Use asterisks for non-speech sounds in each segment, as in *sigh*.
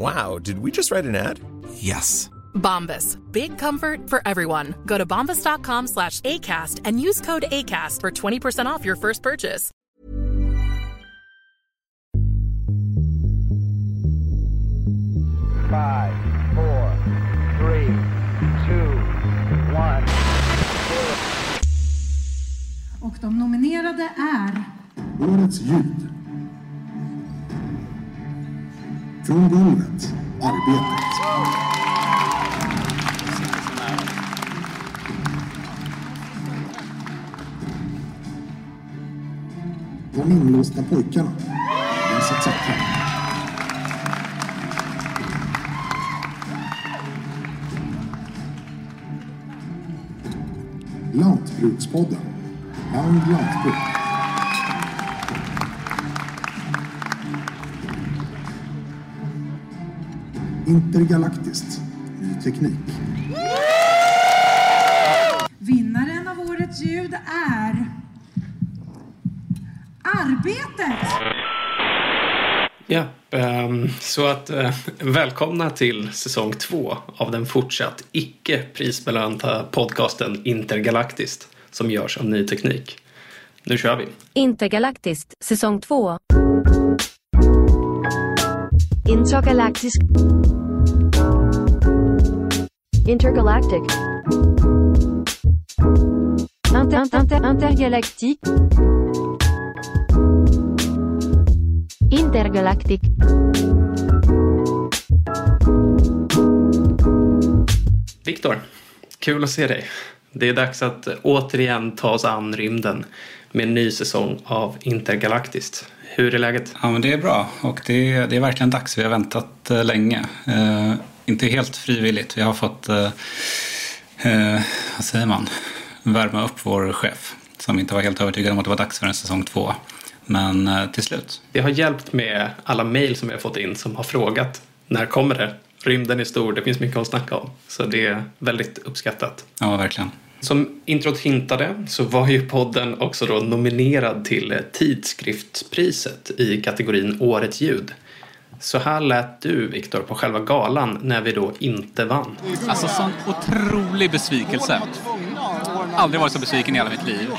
Wow, did we just write an ad? Yes. Bombas. Big comfort for everyone. Go to bombas.com slash ACAST and use code ACAST for 20% off your first purchase. Five, four, three, two, one. Och de nominerade är... Årets ljud. Från golvet, Arbetet. De inlåsta pojkarna. Visat satt här. Lantbrukspodden. Land Lantbruk. Intergalaktiskt. Ny teknik. Vinnaren av årets ljud är... Arbetet! Ja, ehm, så att eh, välkomna till säsong två av den fortsatt icke prisbelönta podcasten Intergalaktiskt som görs av Ny Teknik. Nu kör vi! Intergalaktiskt, säsong 2. Intergalaktisk Intergalactic. Inter, inter, intergalactic. Intergalactic. Viktor, kul att se dig. Det är dags att återigen ta oss an rymden med en ny säsong av Intergalaktiskt. Hur är läget? Ja, men det är bra och det är, det är verkligen dags. Vi har väntat eh, länge. Eh, inte helt frivilligt. Vi har fått, eh, eh, vad säger man, värma upp vår chef som inte var helt övertygad om att det var dags för en säsong två. Men eh, till slut. Det har hjälpt med alla mejl som vi har fått in som har frågat när kommer det? Rymden är stor, det finns mycket att snacka om. Så det är väldigt uppskattat. Ja, verkligen. Som introt hintade så var ju podden också då nominerad till tidskriftspriset i kategorin Årets ljud. Så här lät du, Viktor, på själva galan när vi då inte vann. Alltså sån otrolig besvikelse. Aldrig varit så besviken i hela mitt liv.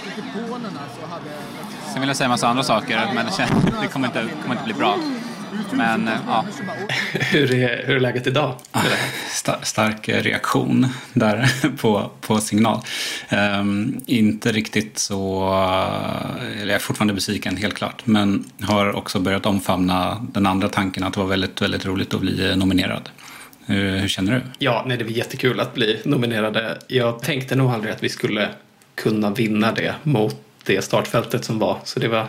Sen vill jag säga en massa andra saker, men det, kommer, inte, kommer inte bli bra. Men ja. *laughs* hur, är, hur är läget idag? Sta- stark reaktion där *laughs* på, på signal. Ehm, inte riktigt så... Eller jag är fortfarande besviken, helt klart. Men har också börjat omfamna den andra tanken att det var väldigt, väldigt roligt att bli nominerad. Hur, hur känner du? Ja, nej, det var jättekul att bli nominerade. Jag tänkte nog aldrig att vi skulle kunna vinna det mot det startfältet som var. Så det var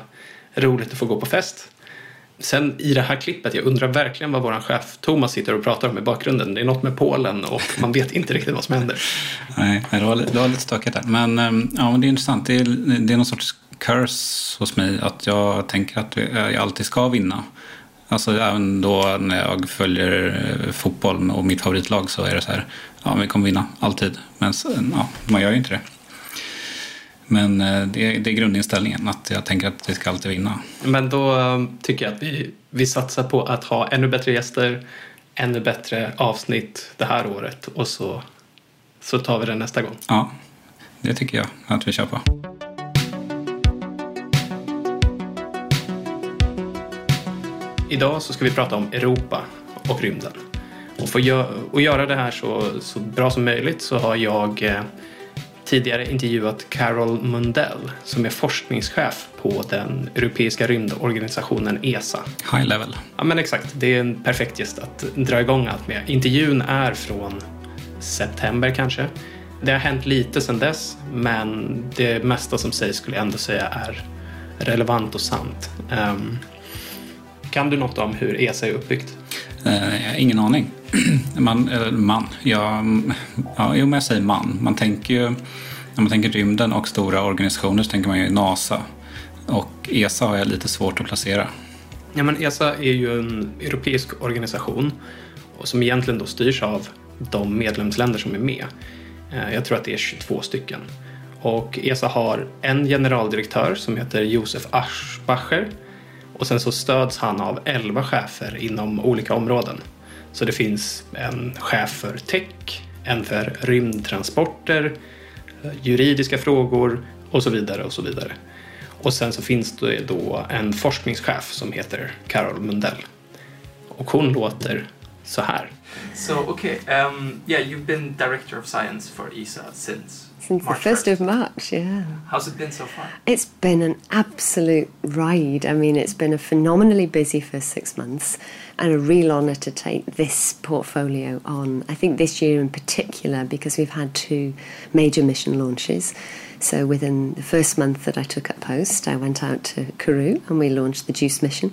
roligt att få gå på fest. Sen i det här klippet, jag undrar verkligen vad vår chef Thomas sitter och pratar om i bakgrunden. Det är något med Polen och man vet inte riktigt vad som händer. Nej, det var, det var lite stökigt där. Men ehm, ja, det är intressant. Det är, det är någon sorts curse hos mig att jag tänker att jag alltid ska vinna. Alltså även då när jag följer eh, fotboll och mitt favoritlag så är det så här, ja vi kommer vinna, alltid. Men ja, man gör ju inte det. Men eh, det, det är grundinställningen, att jag tänker att vi ska alltid vinna. Men då eh, tycker jag att vi, vi satsar på att ha ännu bättre gäster, ännu bättre avsnitt det här året och så, så tar vi det nästa gång. Ja, det tycker jag att vi kör på. Idag så ska vi prata om Europa och rymden. Och för att göra det här så, så bra som möjligt så har jag eh, tidigare intervjuat Carol Mundell som är forskningschef på den europeiska rymdorganisationen ESA. High level. Ja men exakt, det är en perfekt gäst att dra igång allt med. Intervjun är från september kanske. Det har hänt lite sedan dess men det mesta som sägs skulle jag ändå säga är relevant och sant. Ehm, kan du något om hur ESA är uppbyggt? Jag har ingen aning. *clears throat* Man, eh, man. Ja, ja, jo, men jag säger man. Man tänker ju, när man tänker rymden och stora organisationer så tänker man ju NASA. Och ESA har jag lite svårt att placera. Ja, men ESA är ju en europeisk organisation som egentligen då styrs av de medlemsländer som är med. Eh, jag tror att det är 22 stycken. Och ESA har en generaldirektör som heter Josef Aschbacher och sen så stöds han av 11 chefer inom olika områden. Så det finns en chef för tech, en för rymdtransporter, juridiska frågor och så vidare och så vidare. Och sen så finns det då en forskningschef som heter Carol Mundell. Och hon låter så här. So okay, um, yeah, you've been director of science for ESA since Since the 1st of March, yeah. How's it been so far? It's been an absolute ride. I mean, it's been a phenomenally busy first six months and a real honour to take this portfolio on. I think this year in particular, because we've had two major mission launches. So within the first month that I took up post, I went out to Kourou and we launched the JUICE mission.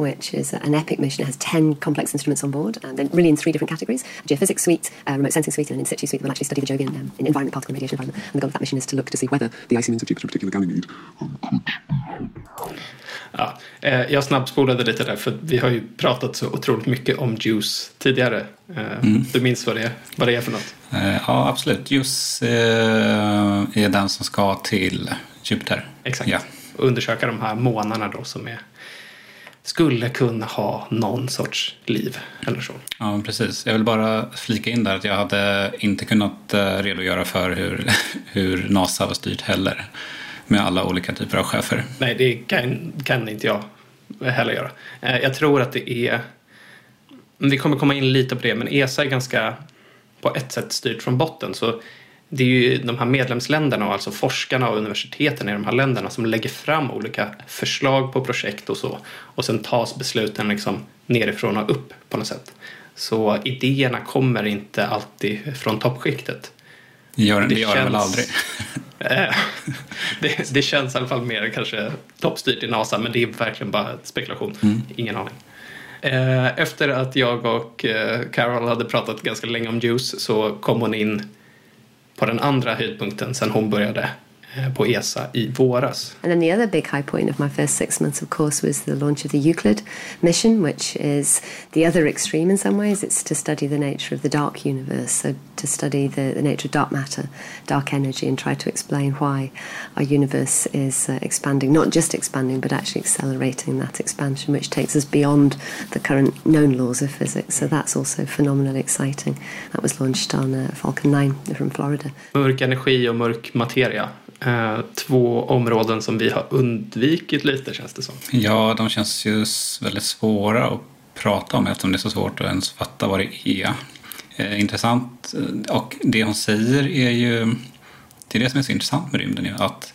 Which is an epic mission. It has 10 complex instruments on board, and then really in three different categories a geophysics suite, a remote sensing suite, and an in situ suite that will actually study the Jovian um, in environment, particle, and radiation environment. And the goal of that mission is to look to see whether the icy means of Jupiter, particular Ganymede, Ja, eh, jag snabbspolade lite där för vi har ju pratat så otroligt mycket om Juice tidigare. Eh, Du minns vad det, är, vad det är för något? Eh, Ja, absolut. Just eh, är den som ska till Jupiter. Exakt. Ja. Och undersöka de här månarna då som är, skulle kunna ha någon sorts liv eller så. Ja, precis. Jag vill bara flika in där att jag hade inte kunnat eh, redogöra för hur, *laughs* hur NASA var styrt heller. Med alla olika typer av chefer. Nej, det kan, kan inte jag heller göra. Eh, Jag tror att det är... Vi kommer komma in lite på det, men ESA är ganska på ett sätt styrt från botten. Så det är ju de här medlemsländerna och alltså forskarna och universiteten i de här länderna som lägger fram olika förslag på projekt och så. Och sen tas besluten liksom nerifrån och upp på något sätt. Så idéerna kommer inte alltid från toppskiktet. Det gör, det gör det väl aldrig. *laughs* Eh, det, det känns i alla fall mer kanske toppstyrt i NASA men det är verkligen bara spekulation. Mm. Ingen aning. Eh, Efter att jag och eh, Carol hade pratat ganska länge om Juice så kom hon in på den andra höjdpunkten sen hon började på ESA i våras. And then the other big high point of my first six months, of course, was the launch of the Euclid mission, which is the other extreme in some ways. It's to study the nature of the dark universe, so to study the, the nature of dark matter, dark energy, and try to explain why our universe is uh, expanding, not just expanding, but actually accelerating that expansion, which takes us beyond the current known laws of physics. So that's also phenomenally exciting. That was launched on uh, Falcon 9 from Florida. Mörk energi och mörk materia. Eh, Två områden som vi har undvikit lite känns det som. Ja, de känns ju väldigt svåra att prata om eftersom det är så svårt att ens fatta vad det är. Eh, intressant. eh, Och det hon säger är ju... Det är det som är så intressant med rymden ju. Att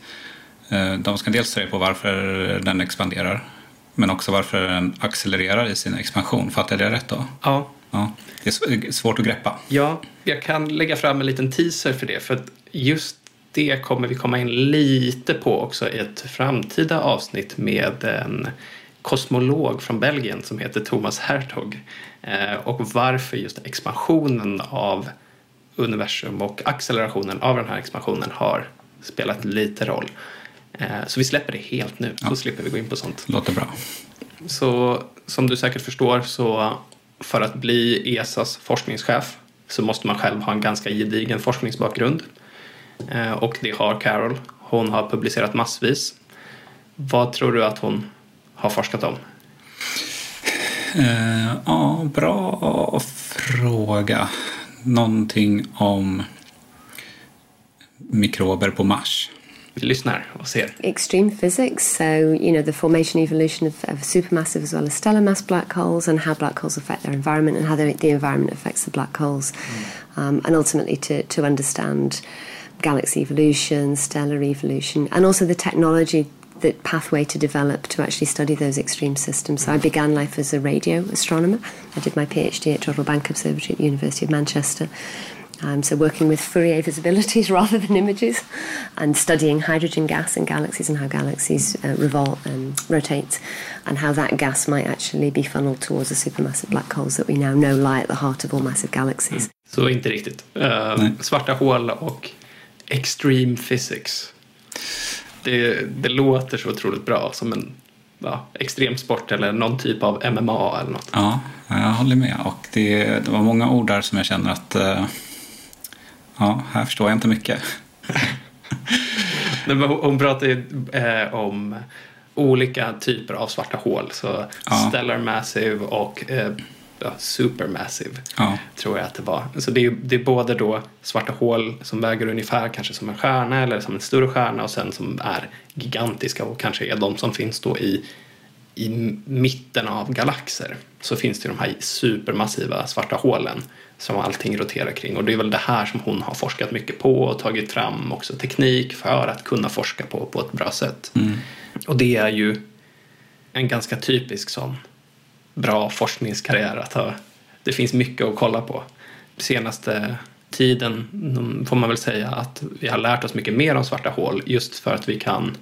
eh, de ska dels ta reda på varför den expanderar. Men också varför den accelererar i sin expansion. Fattar jag det rätt då? Ja. ja. Det är sv- svårt att greppa. Ja, jag kan lägga fram en liten teaser för det. För att just det kommer vi komma in lite på också i ett framtida avsnitt med en kosmolog från Belgien som heter Thomas Hertog. Eh, och varför just expansionen av universum och accelerationen av den här expansionen har spelat lite roll. Eh, så vi släpper det helt nu, så slipper vi gå in på sånt. Låter bra. Så som du säkert förstår så för att bli ESAs forskningschef så måste man själv ha en ganska gedigen forskningsbakgrund. Eh, och det har Carol. Hon har publicerat massvis. Vad tror du att hon har forskat om? Eh, ja, bra fråga. Någonting om mikrober på Mars. Vi lyssnar och ser. extreme physics. So, you know, the formation evolution of, of supermassive as well as stellar mass black holes and how black holes affect their environment and how the, the environment affects the black holes. Um, and ultimately to, to understand galaxy evolution, stellar evolution, and also the technology the pathway to develop to actually study those extreme systems. So I began life as a radio astronomer. I did my PhD at Jodrell Bank Observatory at the University of Manchester. Um, so working with Fourier visibilities *laughs* rather than images, and studying hydrogen gas in galaxies and how galaxies uh, revolve and rotate, and how that gas might actually be funneled towards the supermassive black holes that we now know lie at the heart of all massive galaxies. Så inte riktigt. Uh, svarta hål och extreme physics. Det, det låter så otroligt bra som en ja, extremsport eller någon typ av MMA eller något. Ja, jag håller med. Och det, det var många ord där som jag känner att uh, ja, här förstår jag inte mycket. *laughs* Nej, men hon pratar ju eh, om olika typer av svarta hål. Så Ja. stellar massive och eh, ja, supermassive Ja. tror jag att det var. Så det är, det är både då svarta hål som väger ungefär kanske som en stjärna eller som en större stjärna och sen som är gigantiska och kanske är de som finns då i, i mitten av galaxer. Så finns det de här supermassiva svarta hålen som allting roterar kring och det är väl det här som hon har forskat mycket på och tagit fram också teknik för att kunna forska på på ett bra sätt. Och det är ju en ganska typisk sån bra forskningskarriär att ha. Det finns mycket att kolla på. Senaste tiden mm, får man väl säga att vi har lärt oss mycket mer om svarta hål just för att vi kan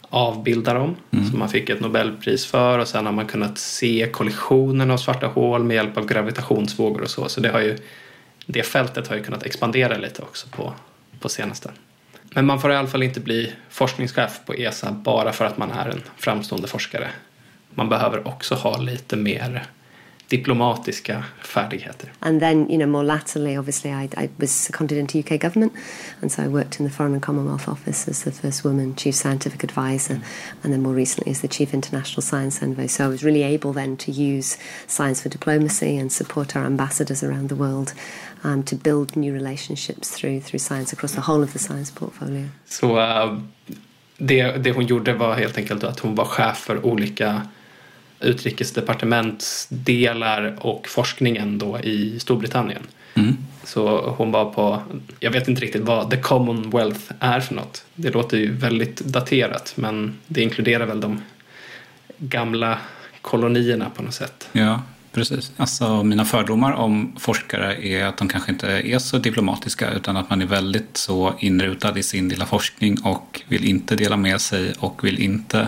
avbilda dem som man fick ett Nobelpris för och sen har man kunnat se kollisionen av svarta hål med hjälp av gravitationsvågor och så. Så det, har ju, det fältet har ju kunnat expandera lite också på, på senaste. Men man får i alla fall inte bli forskningschef på ESA bara för att man är en framstående forskare. Man behöver också ha lite mer diplomatiska färdigheter. And then, you know, more latterly, obviously, I, I was seconded into UK government, and so I worked in the Foreign and Commonwealth Office as the first woman chief scientific advisor, and then more recently as the chief international science envoy. So I was really able then to use science for diplomacy and support our ambassadors around the world um, to build new relationships through through science across the whole of the science portfolio. Så äh, det, det hon gjorde var helt enkelt att hon var chef för olika utrikesdepartementsdelar och forskningen då i Storbritannien. Så hon var på, jag vet inte riktigt vad the Commonwealth är för något. Det låter ju väldigt daterat men det inkluderar väl de gamla kolonierna på något sätt. Ja, precis. Alltså, mina fördomar om forskare är att de kanske inte är så diplomatiska utan att man är väldigt så inrutad i sin lilla forskning och vill inte dela med sig och vill inte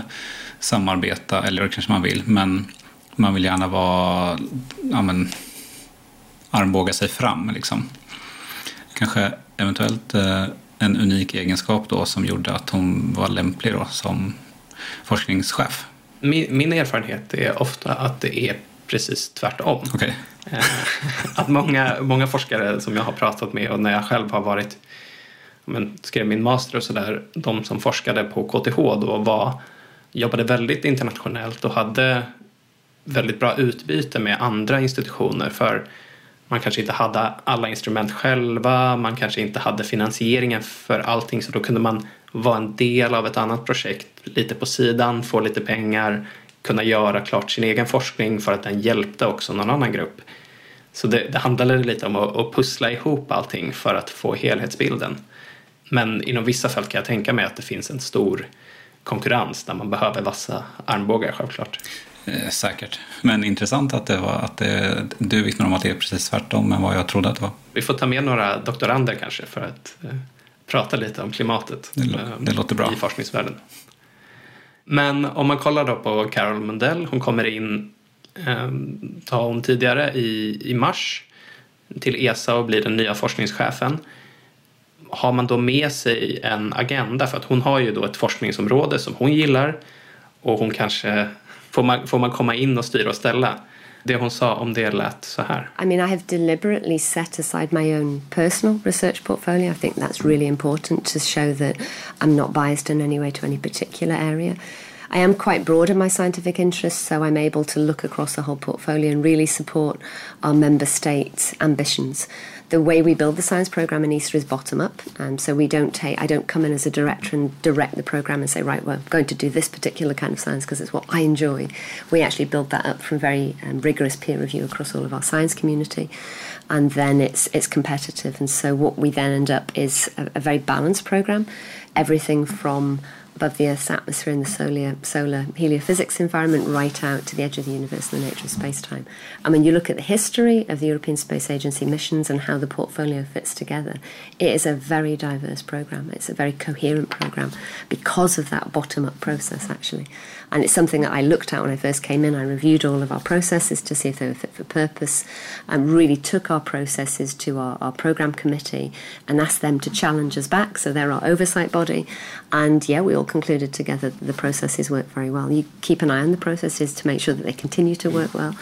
samarbeta, eller det kanske man vill, men man vill gärna vara, ja men, armbåga sig fram liksom. Kanske eventuellt eh, en unik egenskap då som gjorde att hon var lämplig då som forskningschef. Min, min erfarenhet är ofta att det är precis tvärtom. Okej. Eh, att många, många forskare som jag har pratat med och när jag själv har varit men, skrev min master och sådär, de som forskade på KTH då var, jobbade väldigt internationellt och hade väldigt bra utbyte med andra institutioner för man kanske inte hade alla instrument själva, man kanske inte hade finansieringen för allting så då kunde man vara en del av ett annat projekt lite på sidan, få lite pengar, kunna göra klart sin egen forskning för att den hjälpte också någon annan grupp. Så det, det handlade lite om att, att pussla ihop allting för att få helhetsbilden. Men inom vissa fält kan jag tänka mig att det finns en stor konkurrens där man behöver vassa armbågar självklart. Eh, säkert. Men intressant att, det var, att det, du vittnar om att det är precis tvärtom än vad jag trodde att det var. Vi får ta med några doktorander kanske för att eh, prata lite om klimatet Det lå- eh, det låter bra. i forskningsvärlden. Men om man kollar då på Carol Mundell, hon kommer in, eh, sa hon tidigare, i, i mars till ESA och blir den nya forskningschefen. Har man då med sig en agenda, för att hon har ju då ett forskningsområde som hon gillar och hon kanske, får man, får man komma in och styra och ställa Det hon sa om det lät så här. I mean, I have deliberately set aside my own personal research portfolio. I think that's really important to show that I'm not biased in any way to any particular area. I am quite broad in my scientific interests, so I'm able to look across the whole portfolio and really support our member state ambitions. The way we build the science program in Easter is bottom up, um, so we don't take. I don't come in as a director and direct the program and say, right, we're going to do this particular kind of science because it's what I enjoy. We actually build that up from very um, rigorous peer review across all of our science community, and then it's it's competitive. And so what we then end up is a, a very balanced program, everything from above the Earth's atmosphere in the solar, solar heliophysics environment right out to the edge of the universe and the nature of space-time. And when you look at the history of the European Space Agency missions and how the portfolio fits together, it is a very diverse program. It's a very coherent program because of that bottom-up process, actually. And it's something that I looked at when I first came in. I reviewed all of our processes to see if they were fit for purpose and really took our processes to our, our program committee and asked them to challenge us back. So they're our oversight body. And yeah, we all concluded together that the processes work very well. You keep an eye on the processes to make sure that they continue to work well.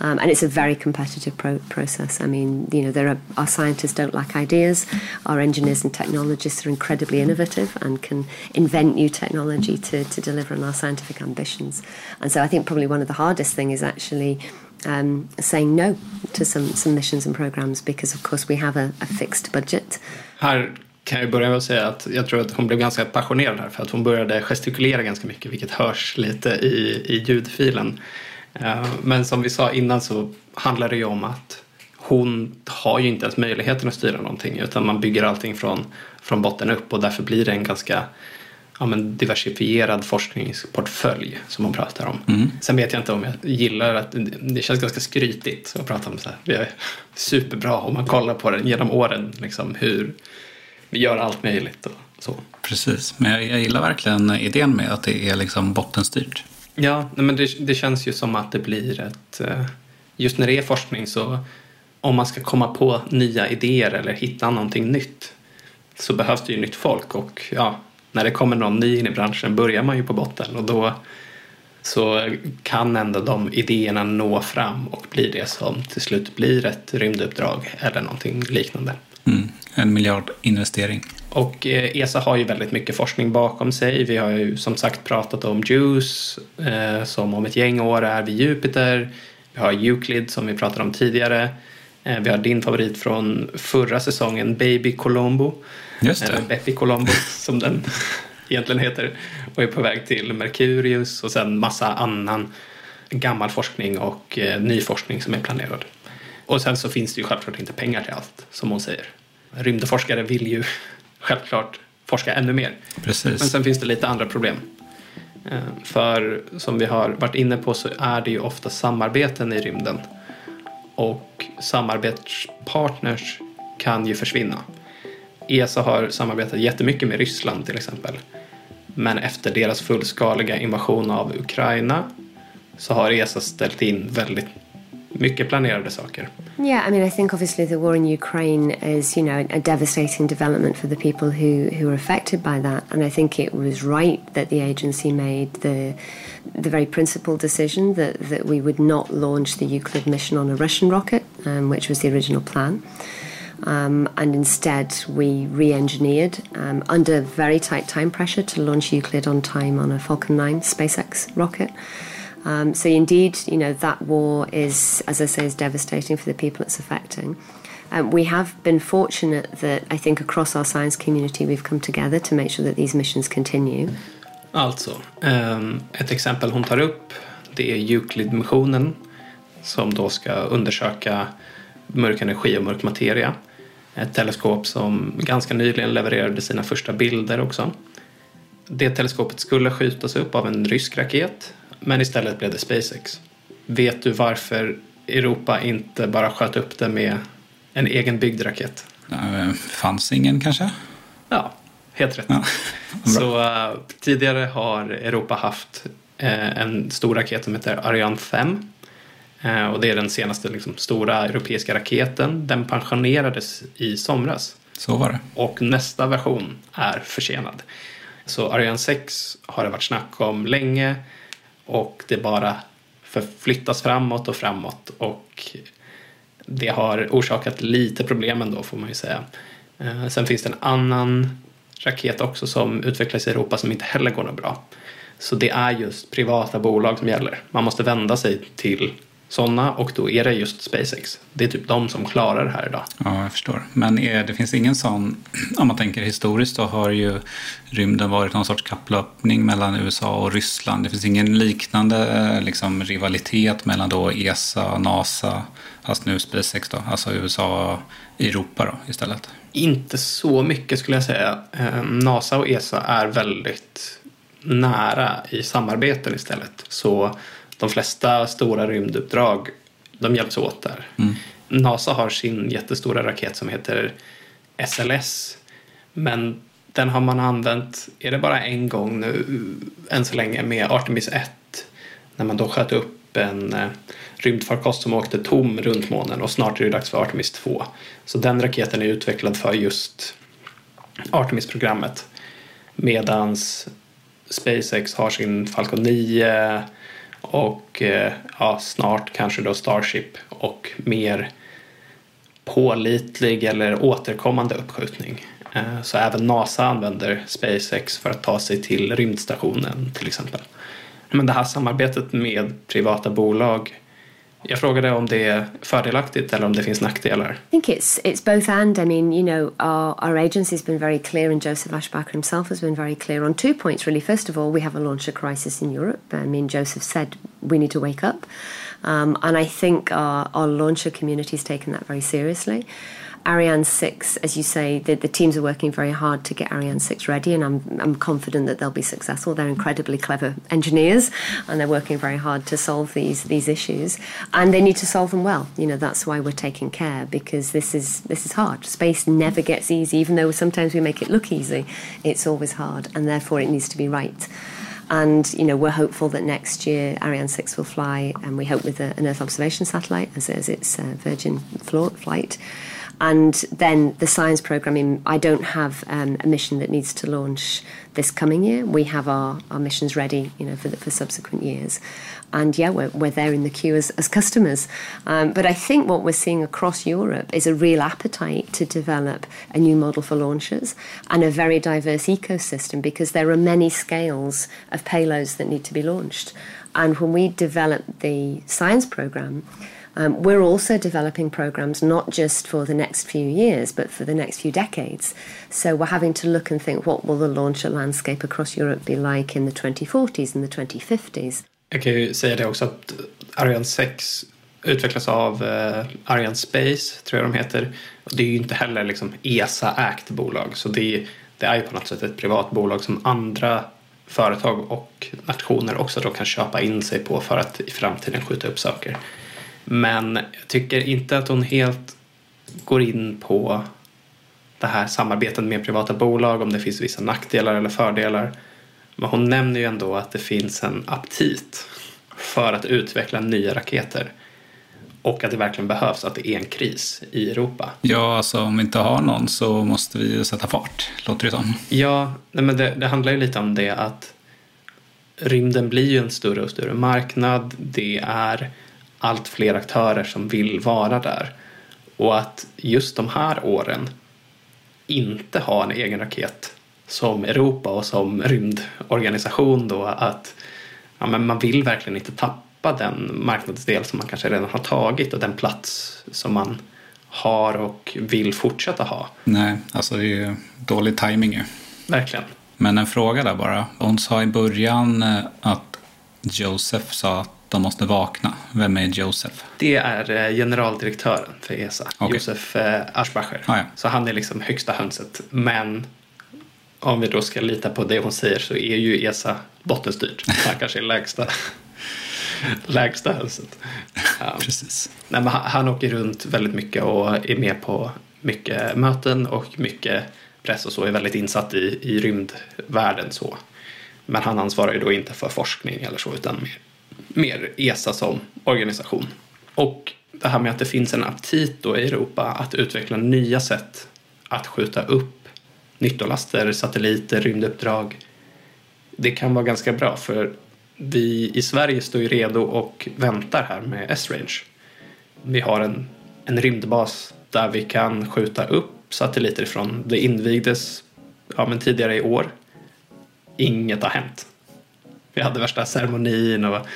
Um, and it's a very competitive pro- process. I mean, you know, there are our scientists don't lack ideas. Our engineers and technologists are incredibly innovative and can invent new technology to, to deliver on our scientific ambitions. And so, I think probably one of the hardest thing is actually um, saying no to some, some missions and programs because, of course, we have a, a fixed budget. Här kan jag börja med att säga att jag tror att hon blev ganska passionerad här för att hon började gestikulera ganska mycket vilket hörs lite i, i ljudfilen. Eh, Men som vi sa innan så handlar det ju om att hon har ju inte ens möjligheten att styra någonting utan man bygger allting från, från botten upp och därför blir det en ganska ja, men diversifierad forskningsportfölj som man pratar om. Mm. Sen vet jag inte om jag gillar att det känns ganska skrytigt att prata om så här. Vi är superbra om man kollar på den genom åren liksom hur vi gör allt möjligt och så. Precis, men jag, jag gillar verkligen idén med att det är liksom bottenstyrt. Ja, men det, det känns ju som att det blir ett... Eh, just när det är forskning så om man ska komma på nya idéer eller hitta någonting nytt så behövs det ju nytt folk och ja, när det kommer någon ny in i branschen börjar man ju på botten och då så kan ändå de idéerna nå fram och bli det som till slut blir ett rymduppdrag eller någonting liknande. Mm. En miljardinvestering. Och eh, ESA har ju väldigt mycket forskning bakom sig. Vi har ju som sagt pratat om JUICE eh, som om ett gäng år är vid Jupiter. Vi har Euclid som vi pratade om tidigare. Eh, vi har din favorit från förra säsongen, Baby Colombo. Just det. Eller Bepi Colombo *laughs* som den egentligen heter. Och är på väg till Mercurius och sen massa annan gammal forskning och eh, ny forskning som är planerad. Och sen så finns det ju självklart inte pengar till allt, som hon säger. Rymdforskare vill ju *laughs* självklart forska ännu mer. Precis. Men sen finns det lite andra problem. Eh, För som vi har varit inne på så är det ju ofta samarbeten i rymden. Och samarbetspartners kan ju försvinna. ESA har samarbetat jättemycket med Ryssland till exempel. Men efter deras fullskaliga invasion av Ukraina så har ESA ställt in väldigt mycket planerade saker. Yeah, I mean, I think obviously the war in Ukraine is, you know, a devastating development for the people who, who are affected by that. And I think it was right that the agency made the the very principled decision that, that we would not launch the Euclid mission on a Russian rocket, um, which was the original plan. Um, and instead, we re engineered um, under very tight time pressure to launch Euclid on time on a Falcon 9 SpaceX rocket. Um, so, indeed, you know, that war is, as I say, is devastating for the people it's affecting. Um, we have been fortunate that I think across our science community we've come together to make sure that these missions continue. Alltså, um, ett exempel hon tar upp det är Euclid-missionen som då ska undersöka mörk energi och mörk materia. Ett teleskop som ganska nyligen levererade sina första bilder också. Det teleskopet skulle skjutas upp av en rysk raket men istället blev det SpaceX. Vet du varför Europa inte bara sköt upp det med en egen byggd raket? Eh, Fanns ingen kanske? Ja, helt rätt. Ja. *laughs* Så eh, tidigare har Europa haft eh, en stor raket som heter Ariane 5. Eh, och det är den senaste liksom, stora europeiska raketen. Den pensionerades i somras. Så var det. Och nästa version är försenad. Så Ariane 6 har det varit snack om länge och det bara förflyttas framåt och framåt och det har orsakat lite problem ändå får man ju säga. Eh, sen finns det en annan raket också som utvecklas i Europa som inte heller går något bra. Så det är just privata bolag som gäller. Man måste vända sig till sådana och då är det just SpaceX. Det är typ de som klarar det här idag. Ja, jag förstår. Men är, det finns ingen sån, *clears throat* om man tänker historiskt, då har ju rymden varit någon sorts kapplöpning mellan USA och Ryssland. Det finns ingen liknande liksom, rivalitet mellan då ESA, NASA, fast nu SpaceX då, alltså USA och Europa då istället? Inte så mycket skulle jag säga. Ehm, NASA och ESA är väldigt nära i samarbeten istället. Så de flesta stora rymduppdrag de hjälps åt där. Mm. NASA har sin jättestora raket som heter SLS. Men den har man använt, är det bara en gång nu än så länge med Artemis 1. När man då sköt upp en eh, rymdfarkost som åkte tom runt månen och snart är det dags för Artemis 2. Så den raketen är utvecklad för just Artemis-programmet. Medans SpaceX har sin Falcon 9 och eh, ja, snart kanske då Starship och mer pålitlig eller återkommande uppskjutning. Eh, så även NASA använder SpaceX för att ta sig till rymdstationen till exempel. Men det här samarbetet med privata bolag jag frågade om det är fördelaktigt eller om det finns nackdelar. I think it's it's both and. I mean, you know, our our agency's been very clear, and Joseph Ashbacher himself has been very clear on two points. Really, first of all, we have a launcher crisis in Europe. I mean, Joseph said we need to wake up, um, and I think our our launcher community has taken that very seriously. Ariane 6, as you say, the, the teams are working very hard to get Ariane 6 ready, and I'm, I'm confident that they'll be successful. They're incredibly clever engineers, and they're working very hard to solve these, these issues. And they need to solve them well. You know, that's why we're taking care, because this is, this is hard. Space never gets easy, even though sometimes we make it look easy. It's always hard, and therefore it needs to be right. And you know, we're hopeful that next year Ariane 6 will fly, and we hope with a, an Earth observation satellite as, as its uh, Virgin flight. And then the science programming, I don't have um, a mission that needs to launch this coming year. We have our, our missions ready, you know, for, the, for subsequent years. And yeah, we're, we're there in the queue as, as customers. Um, but I think what we're seeing across Europe is a real appetite to develop a new model for launches and a very diverse ecosystem because there are many scales of payloads that need to be launched. And when we developed the science program, um, we're also developing programs not just for the next few years, but for the next few decades. So we're having to look and think what will the launcher landscape across Europe be like in the 2040s and the 2050s. Jag kan ju säga det också att Ariane 6 utvecklas av uh, Ariane Space, tror jag de heter. Och det är ju inte heller liksom ESA-ägt bolag, så det, det är ju på något sätt ett privat bolag som andra företag och nationer också då kan köpa in sig på för att i framtiden skjuta upp saker. Men jag tycker inte att hon helt går in på det här samarbetet med privata bolag, om det finns vissa nackdelar eller fördelar. Men hon nämner ju ändå att det finns en aptit för att utveckla nya raketer och att det verkligen behövs, att det är en kris i Europa. Ja, alltså om vi inte har någon så måste vi ju sätta fart, låter det som. Ja, nej, men det, det handlar ju lite om det att rymden blir ju en större och större marknad. Det är allt fler aktörer som vill vara där. Och att just de här åren inte ha en egen raket som Europa och som rymdorganisation då att ja, men man vill verkligen inte tappa den marknadsdel som man kanske redan har tagit och den plats som man har och vill fortsätta ha. Nej, alltså det är ju dålig timing ju. Verkligen. Men en fråga där bara. Hon sa i början eh, att Joseph sa att de måste vakna. Vem är Josef? Det är eh, generaldirektören för ESA, okay. Josef eh, Aschbacher. Ah, ja. Så han är liksom högsta hönset. Men om vi då ska lita på det hon säger så är ju ESA bottenstyrt. *laughs* Han kanske är lägsta, *laughs* lägsta hönset. Ja. Precis. Nej, men han, han åker runt väldigt mycket och är med på mycket möten och mycket press och så är väldigt insatt i, i rymdvärlden så. Men han ansvarar ju då inte för forskning eller så utan mer ESA som organisation. Och det här med att det finns en aptit då i Europa att utveckla nya sätt att skjuta upp nyttolaster, satelliter, rymduppdrag. Det kan vara ganska bra för vi i Sverige står ju redo och väntar här med S-Range. Vi har en, en rymdbas där vi kan skjuta upp satelliter ifrån. Det invigdes ja, men tidigare i år. Inget har hänt. Vi hade värsta ceremonin och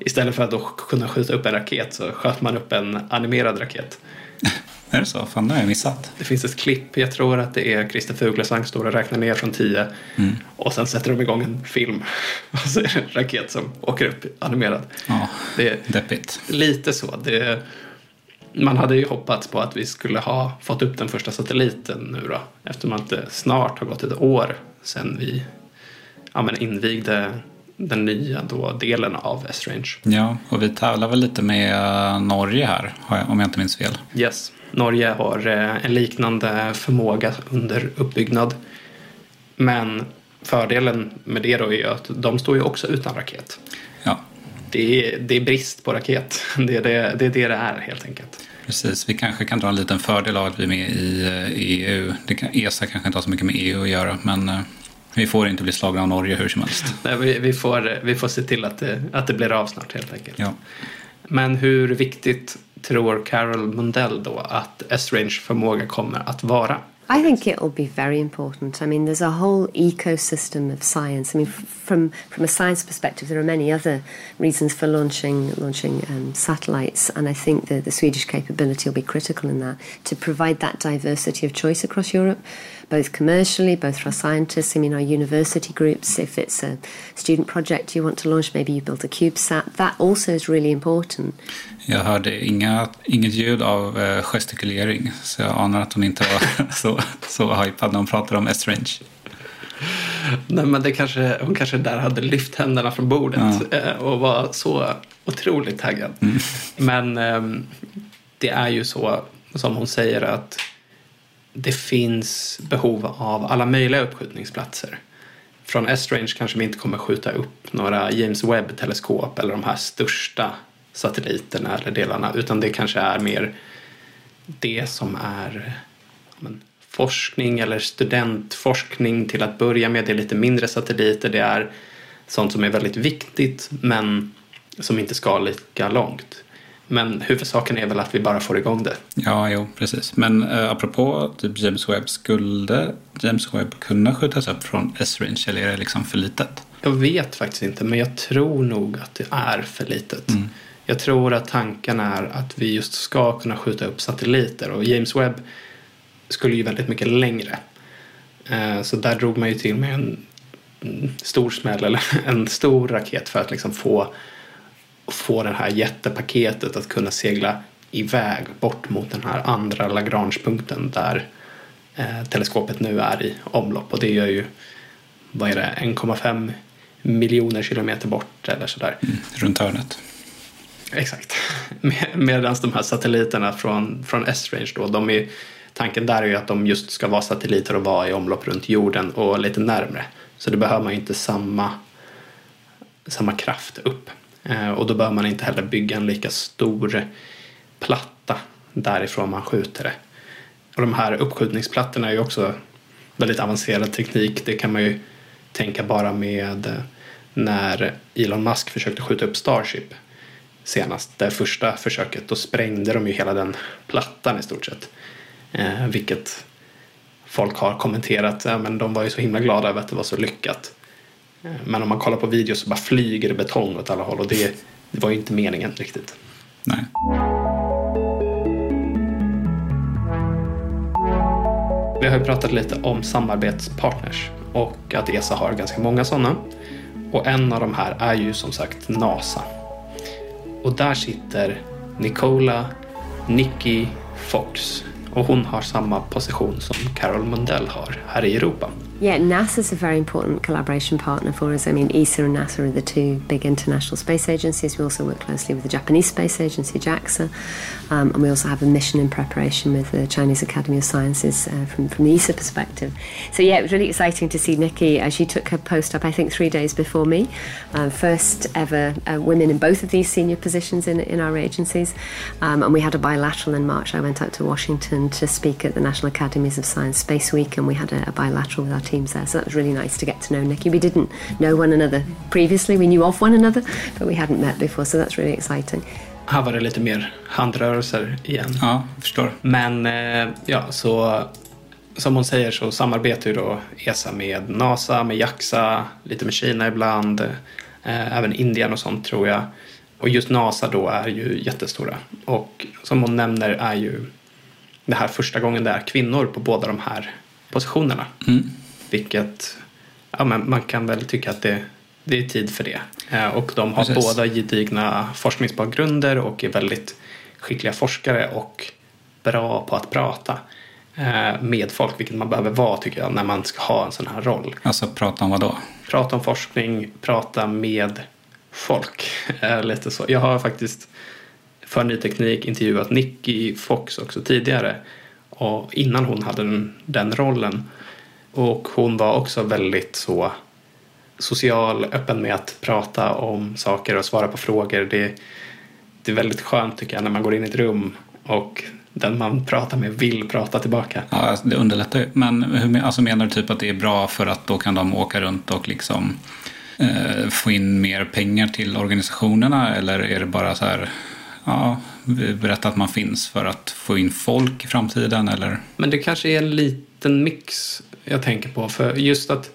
istället för att då kunna skjuta upp en raket så sköt man upp en animerad raket. *laughs* Är det så? Fan, det har jag missat. Det finns ett klipp, jag tror att det är Christer Fuglesang står och räknar ner från 10 Mm. och sen sätter de igång en film *laughs* och så är det en raket som åker upp animerad. Ja, det är deppigt. lite så. Det, man hade ju hoppats på att vi skulle ha fått upp den första satelliten nu då eftersom att det snart har gått ett år sedan vi ja, men invigde den nya då delen av S-Range. Ja, och vi tävlar väl lite med eh, Norge här, om jag inte minns fel. Yes. Norge har eh, en liknande förmåga under uppbyggnad. Men fördelen med det då är att de står ju också utan raket. Ja. Det är, det är brist på raket. *laughs* Det är det, det är det det är helt enkelt. Precis, vi kanske kan dra en liten fördel av att vi är med i eh, EU. Det kan, ESA kanske inte har så mycket med EU att göra, men vi får inte bli slagna av Norge hur som helst. Nej, vi, vi, får, vi får se till att det, att det blir av snart helt enkelt. Ja. Men hur viktigt tror Carol Mundell då att S-Range förmåga kommer att vara? I think it will be very important. I mean, there's a whole ecosystem of science. I mean, f- from from a science perspective, there are many other reasons for launching launching um, satellites, and I think that the Swedish capability will be critical in that to provide that diversity of choice across Europe, both commercially, both for our scientists. I mean, our university groups. If it's a student project you want to launch, maybe you build a CubeSat. That also is really important. Jag hörde inga, inget ljud av eh, gestikulering, så jag anar att hon inte var *laughs* så, så hypad när hon pratade om S-Range. Nej, men det kanske, hon kanske där hade lyft händerna från bordet eh, och var så otroligt taggad. Men ehm, det är ju så som hon säger att det finns behov av alla möjliga uppskjutningsplatser. Från S-Range kanske vi inte kommer skjuta upp några James Webb-teleskop eller de här största satelliterna eller delarna utan det kanske är mer det som är men, forskning eller studentforskning till att börja med. Det är lite mindre satelliter. Det är sånt som är väldigt viktigt men som inte ska lika långt. Men huvudsaken är väl att vi bara får igång det. Ja, jo, precis. Men eh, apropå typ James Webb, skulle James Webb kunna skjutas upp från S-Range eller är det liksom för litet? Jag vet faktiskt inte men jag tror nog att det är för litet. Jag tror att tanken är att vi just ska kunna skjuta upp satelliter och James Webb skulle ju väldigt mycket längre. Eh, Så där drog man ju till med en mm, stor smäll eller *laughs* en stor raket för att liksom få, få det här jättepaketet att kunna segla iväg bort mot den här andra Lagrangepunkten där eh, teleskopet nu är i omlopp och det gör ju vad är det, 1,5 miljoner kilometer bort eller sådär. Runt hörnet. Exakt. *laughs* Med- Medan de här satelliterna från, från S-Range då, de är, tanken där är ju att de just ska vara satelliter och vara i omlopp runt jorden och lite närmre. Så då behöver man ju inte samma, samma kraft upp. Eh, och då behöver man inte heller bygga en lika stor platta därifrån man skjuter det. Och de här uppskjutningsplattorna är ju också väldigt avancerad teknik. Det kan man ju tänka bara med eh, när Elon Musk försökte skjuta upp Starship senast. Det första försöket då sprängde de ju hela den plattan i stort sett. Eh, vilket folk har kommenterat. Ja, men de var ju så himla glada över att det var så lyckat. Men om man kollar på videos så bara flyger det betong åt alla håll och det, det var ju inte meningen riktigt. Nej. Vi har ju pratat lite om samarbetspartners och att ESA har ganska många sådana. Och en av de här är ju som sagt NASA. Och där sitter Nicola Nikki Fox och hon har samma position som Carol Mundell har här i Europa. Yeah, NASA's a very important collaboration partner for us. I mean, ESA and NASA are the two big international space agencies. We also work closely with the Japanese Space Agency, JAXA, um, and we also have a mission in preparation with the Chinese Academy of Sciences uh, from, from the ESA perspective. So, yeah, it was really exciting to see Nikki. Uh, she took her post up, I think, three days before me. Uh, first ever uh, women in both of these senior positions in, in our agencies. Um, and we had a bilateral in March. I went out to Washington to speak at the National Academies of Science Space Week, and we had a, a bilateral with our teams there. So that was really nice to get to know Nikki. We didn't know one another previously. We knew of one another, but we hadn't met before. So that's really exciting. Här var det lite mer handrörelser igen. Ja, jag förstår. Men eh, ja, så som hon säger så samarbetar ju då ESA med NASA, med JAXA, lite med Kina ibland, eh, även Indien och sånt tror jag. Och just NASA då är ju jättestora. Och som hon nämner är ju det här första gången det är kvinnor på båda de här positionerna. Mm. Vilket, ja men man kan väl tycka att det, det är tid för det. Eh, och de har Precis. båda gedigna forskningsbakgrunder och är väldigt skickliga forskare och bra på att prata eh, med folk, vilket man behöver vara tycker jag när man ska ha en sån här roll. Alltså prata om vad då? Prata om forskning, prata med folk. *laughs* Eh, Lite så. Jag har faktiskt för Ny Teknik intervjuat Nicky Fox också tidigare. Och innan hon hade den, den rollen. Och hon var också väldigt så social, öppen med att prata om saker och svara på frågor. Det, det är väldigt skönt tycker jag när man går in i ett rum och den man pratar med vill prata tillbaka. Ja, alltså, det underlättar ju. Men hur, alltså, menar du typ att det är bra för att då kan de åka runt och liksom eh, få in mer pengar till organisationerna? Eller är det bara så här, ja, berätta att man finns för att få in folk i framtiden? Eller? Men det kanske är en liten mix jag tänker på. För just att,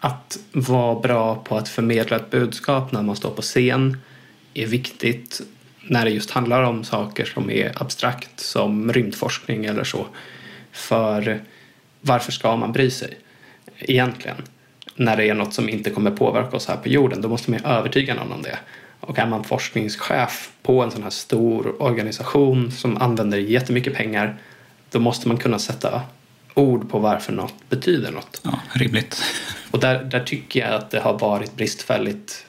att vara bra på att förmedla ett budskap när man står på scen är viktigt när det just handlar om saker som är abstrakt som rymdforskning eller så. För varför ska man bry sig egentligen? När det är något som inte kommer påverka oss här på jorden, då måste man ju övertyga någon om det. Och är man forskningschef på en sån här stor organisation som använder jättemycket pengar, då måste man kunna sätta ord på varför något betyder något. Ja, rimligt. Och där, där tycker jag att det har varit bristfälligt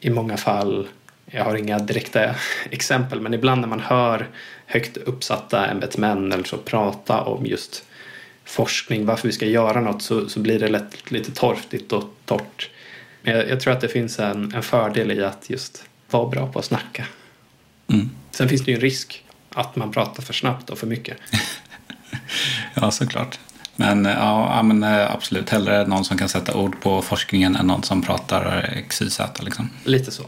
i många fall. Jag har inga direkta *laughs* exempel, men ibland när man hör högt uppsatta ämbetsmän eller så prata om just forskning, varför vi ska göra något, så, så blir det lätt lite torftigt och torrt. Men jag, jag tror att det finns en, en fördel i att just vara bra på att snacka. Mm. Sen finns det ju en risk att man pratar för snabbt och för mycket. *laughs* *laughs* Ja, såklart. Men, eh, ja, men eh, absolut, hellre någon som kan sätta ord på forskningen än någon som pratar XYZ. Liksom. Lite så.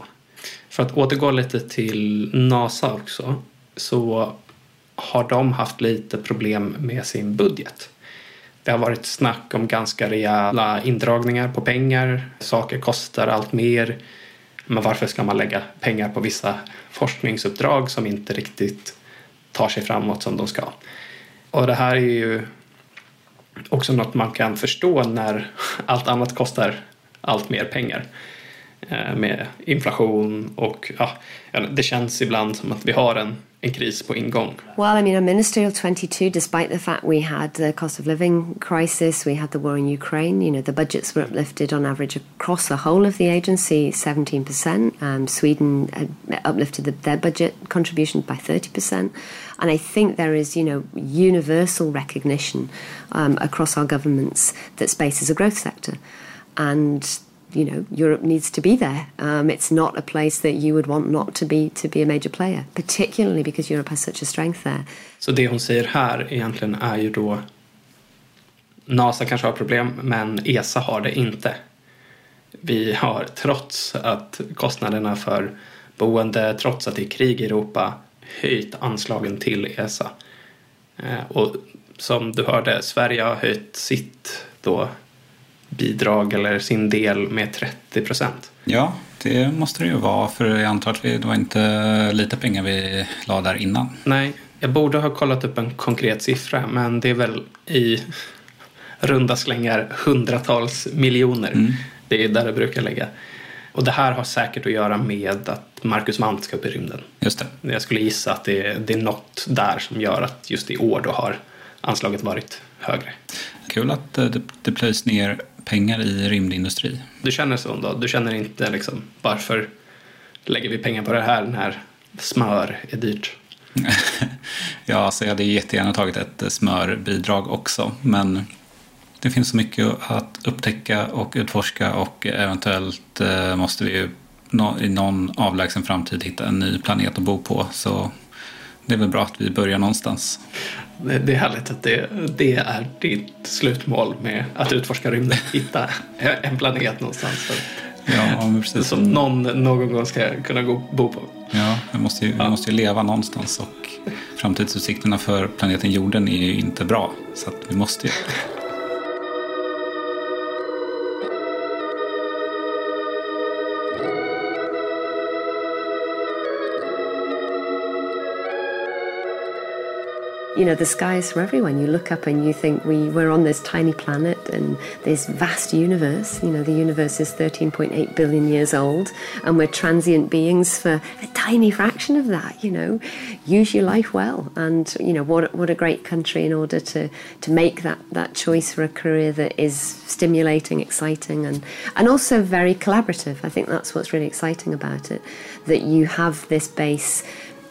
För att återgå lite till NASA också så har de haft lite problem med sin budget. Det har varit snack om ganska rejäla indragningar på pengar. Saker kostar allt mer. Men varför ska man lägga pengar på vissa forskningsuppdrag som inte riktigt tar sig framåt som de ska? Och det här är ju också något man kan förstå när allt annat kostar allt mer pengar. Med inflation och ja, det känns ibland som att vi har en, en kris på ingång. Well, I mean, our ministerial 22, despite the fact we had the cost of living crisis, we had the war in Ukraine, you know, the budgets were uplifted on average across the whole of the agency 17%. Um, Sweden uplifted the, their budget contribution by 30%. And I think there is, you know, universal recognition um, across our governments that space is a growth sector. And you know Europe needs to be there. Um, it's not a place that you would want not to be to be a major player, particularly because Europe has such a strength there. Så det hon säger här egentligen är ju då NASA kanske har problem men ESA har det inte. Vi har trots att kostnaderna för boende, trots att det är krig i Europa, höjt anslagen till ESA. Eh, Och som du hörde, Sverige har höjt sitt då bidrag eller sin del med 30 procent. Ja, det måste det ju vara. För jag antar att vi, det var inte lite pengar vi la där innan. Nej, jag borde ha kollat upp en konkret siffra men det är väl i runda slängar hundratals miljoner. Det är där det brukar ligga. Och det här har säkert att göra med att Marcus Mant ska upp i rymden. Just det. Jag skulle gissa att det, det är något där som gör att just i år då har anslaget varit högre. Kul att eh, det, det plöjs ner pengar i rymdindustri. Du känner så då? Du känner inte liksom varför lägger vi pengar på det här när smör är dyrt? *laughs* ja, alltså jag hade jättegärna tagit ett eh, smörbidrag också. Men det finns så mycket att upptäcka och utforska och eventuellt eh, måste vi ju i någon avlägsen framtid hitta en ny planet att bo på. Så det är väl bra att vi börjar någonstans. Det, är härligt att det, det är ditt slutmål med att utforska rymden. *laughs* Hitta en planet någonstans. För, Ja, precis. som någon någon gång ska kunna gå bo på. Ja, vi måste, ju, vi måste ju leva någonstans och *laughs* framtidsutsikterna för planeten jorden är ju inte bra. Så vi måste ju. You know, the sky is for everyone. You look up and you think we, we're on this tiny planet and this vast universe. You know, the universe is 13.8 billion years old and we're transient beings for a tiny fraction of that, you know. Use your life well. And, you know, what, what a great country in order to, to make that, that choice for a career that is stimulating, exciting, and, and also very collaborative. I think that's what's really exciting about it, that you have this base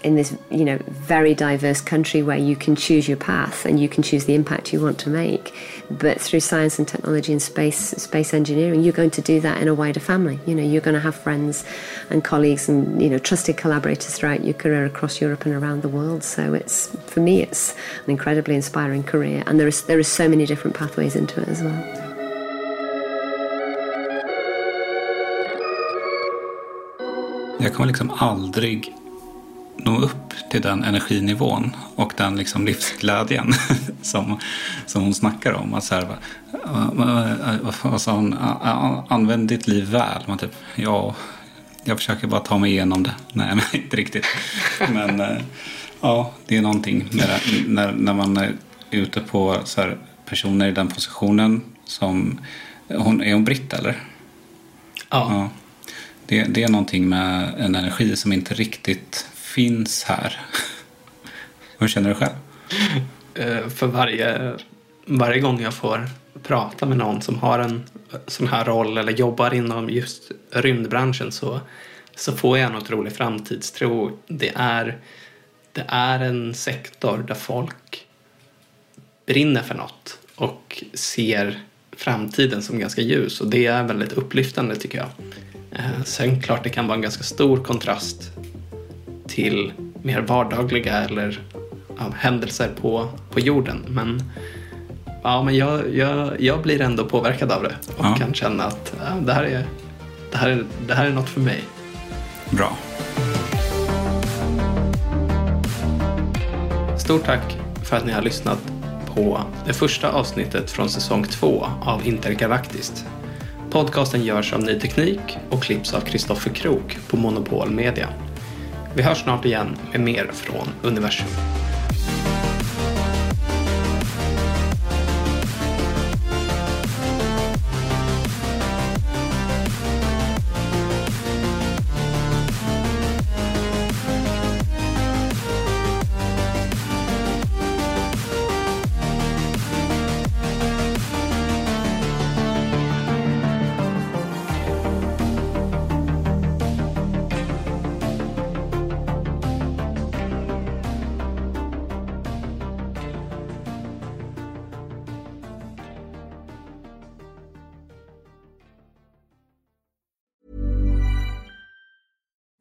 in this you know very diverse country where you can choose your path and you can choose the impact you want to make. But through science and technology and space space engineering you're going to do that in a wider family. You know you're going to have friends and colleagues and you know trusted collaborators throughout your career across Europe and around the world. So it's for me it's an incredibly inspiring career. And there is there are so many different pathways into it as well. Jag kommer liksom aldrig nå upp till den energinivån och den liksom livsglädjen *laughs* som, som hon snackar om. Att så här, vad sa hon? Använd ditt liv väl. Man typ, ja, jag försöker bara ta mig igenom det. Nej, *laughs* men inte riktigt. Men eh, ja, det är någonting det, när, när man är ute på så här, personer i den positionen som... Hon, är hon britt eller? Ja. ja. Det, det är någonting med en energi som inte riktigt finns här. *laughs* Hur känner du själv? Eh, för varje, varje gång jag får prata med någon som har en sån här roll eller jobbar inom just rymdbranschen så, så får jag en otrolig framtidstro. Det är, det är en sektor där folk brinner för något och ser framtiden som ganska ljus och det är väldigt upplyftande tycker jag. Eh, sen klart det kan vara en ganska stor kontrast till mer vardagliga eller ja, händelser på, på jorden. Men, ja, men jag, jag, jag blir ändå påverkad av det och Ja. kan känna att ja, det, här är, det, här är, det här är något för mig. Bra. Stort tack för att ni har lyssnat på det första avsnittet från säsong två av Intergalaktiskt. Podcasten görs av Ny Teknik och klipps av Kristoffer Krook på Monopol Media. Vi hörs snart igen med mer från universum.